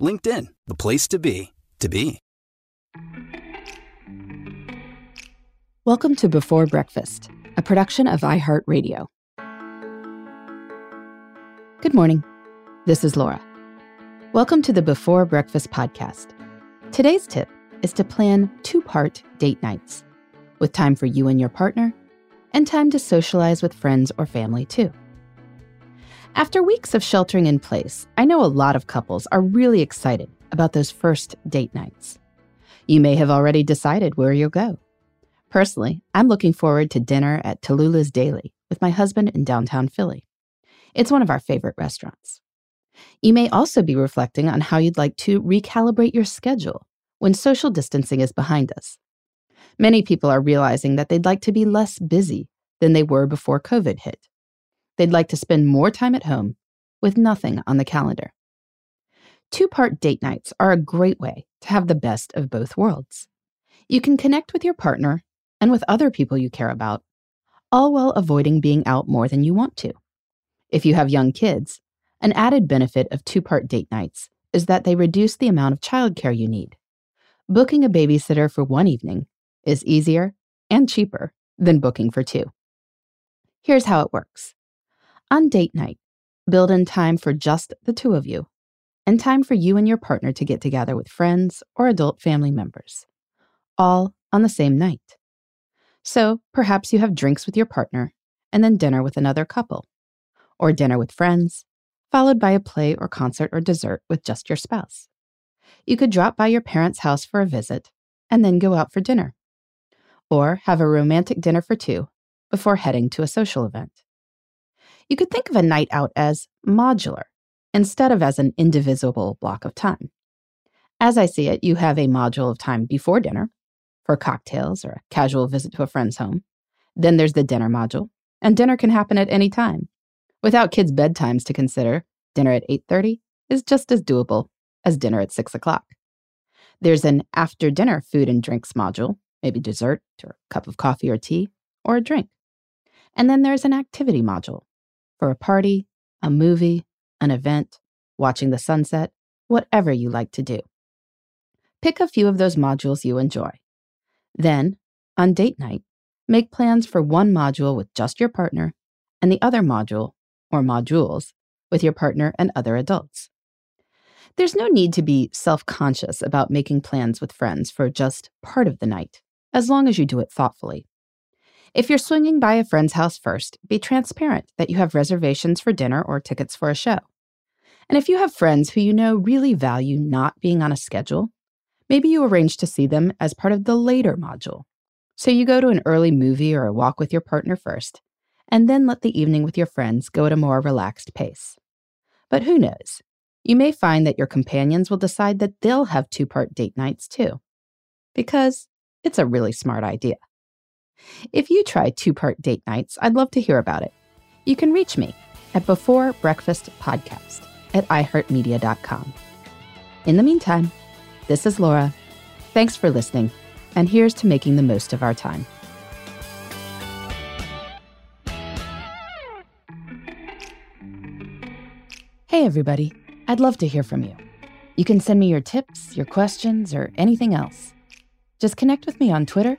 LinkedIn, the place to be, to be. Welcome to Before Breakfast, a production of iHeartRadio. Good morning. This is Laura. Welcome to the Before Breakfast podcast. Today's tip is to plan two part date nights with time for you and your partner and time to socialize with friends or family too. After weeks of sheltering in place, I know a lot of couples are really excited about those first date nights. You may have already decided where you'll go. Personally, I'm looking forward to dinner at Talula's Daily with my husband in downtown Philly. It's one of our favorite restaurants. You may also be reflecting on how you'd like to recalibrate your schedule when social distancing is behind us. Many people are realizing that they'd like to be less busy than they were before COVID hit. They'd like to spend more time at home with nothing on the calendar. Two part date nights are a great way to have the best of both worlds. You can connect with your partner and with other people you care about, all while avoiding being out more than you want to. If you have young kids, an added benefit of two part date nights is that they reduce the amount of childcare you need. Booking a babysitter for one evening is easier and cheaper than booking for two. Here's how it works On date night, build in time for just the two of you and time for you and your partner to get together with friends or adult family members, all on the same night. So perhaps you have drinks with your partner and then dinner with another couple, or dinner with friends, followed by a play or concert or dessert with just your spouse. You could drop by your parents' house for a visit and then go out for dinner, or have a romantic dinner for two before heading to a social event. You could think of a night out as modular instead of as an indivisible block of time. As I see it, you have a module of time before dinner, for cocktails or a casual visit to a friend's home. Then there's the dinner module, and dinner can happen at any time. Without kids' bedtimes to consider, dinner at 8.30 is just as doable as dinner at 6 o'clock. There's an after dinner food and drinks module, maybe dessert or a cup of coffee or tea, or a drink. And then there's an activity module for a party, a movie, an event, watching the sunset, whatever you like to do. Pick a few of those modules you enjoy then, on date night, make plans for one module with just your partner and the other module, or modules, with your partner and other adults. There's no need to be self conscious about making plans with friends for just part of the night, as long as you do it thoughtfully. If you're swinging by a friend's house first, be transparent that you have reservations for dinner or tickets for a show. And if you have friends who you know really value not being on a schedule, Maybe you arrange to see them as part of the later module. So you go to an early movie or a walk with your partner first, and then let the evening with your friends go at a more relaxed pace. But who knows? You may find that your companions will decide that they'll have two part date nights too. Because it's a really smart idea. If you try two part date nights, I'd love to hear about it. You can reach me at Before Breakfast Podcast at iHeartMedia.com. In the meantime, this is Laura. Thanks for listening, and here's to making the most of our time. Hey, everybody. I'd love to hear from you. You can send me your tips, your questions, or anything else. Just connect with me on Twitter,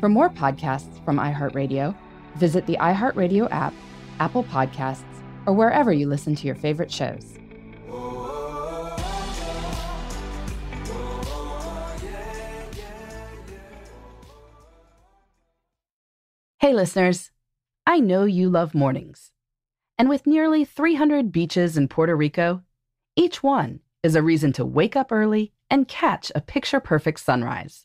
For more podcasts from iHeartRadio, visit the iHeartRadio app, Apple Podcasts, or wherever you listen to your favorite shows. Hey, listeners. I know you love mornings. And with nearly 300 beaches in Puerto Rico, each one is a reason to wake up early and catch a picture perfect sunrise.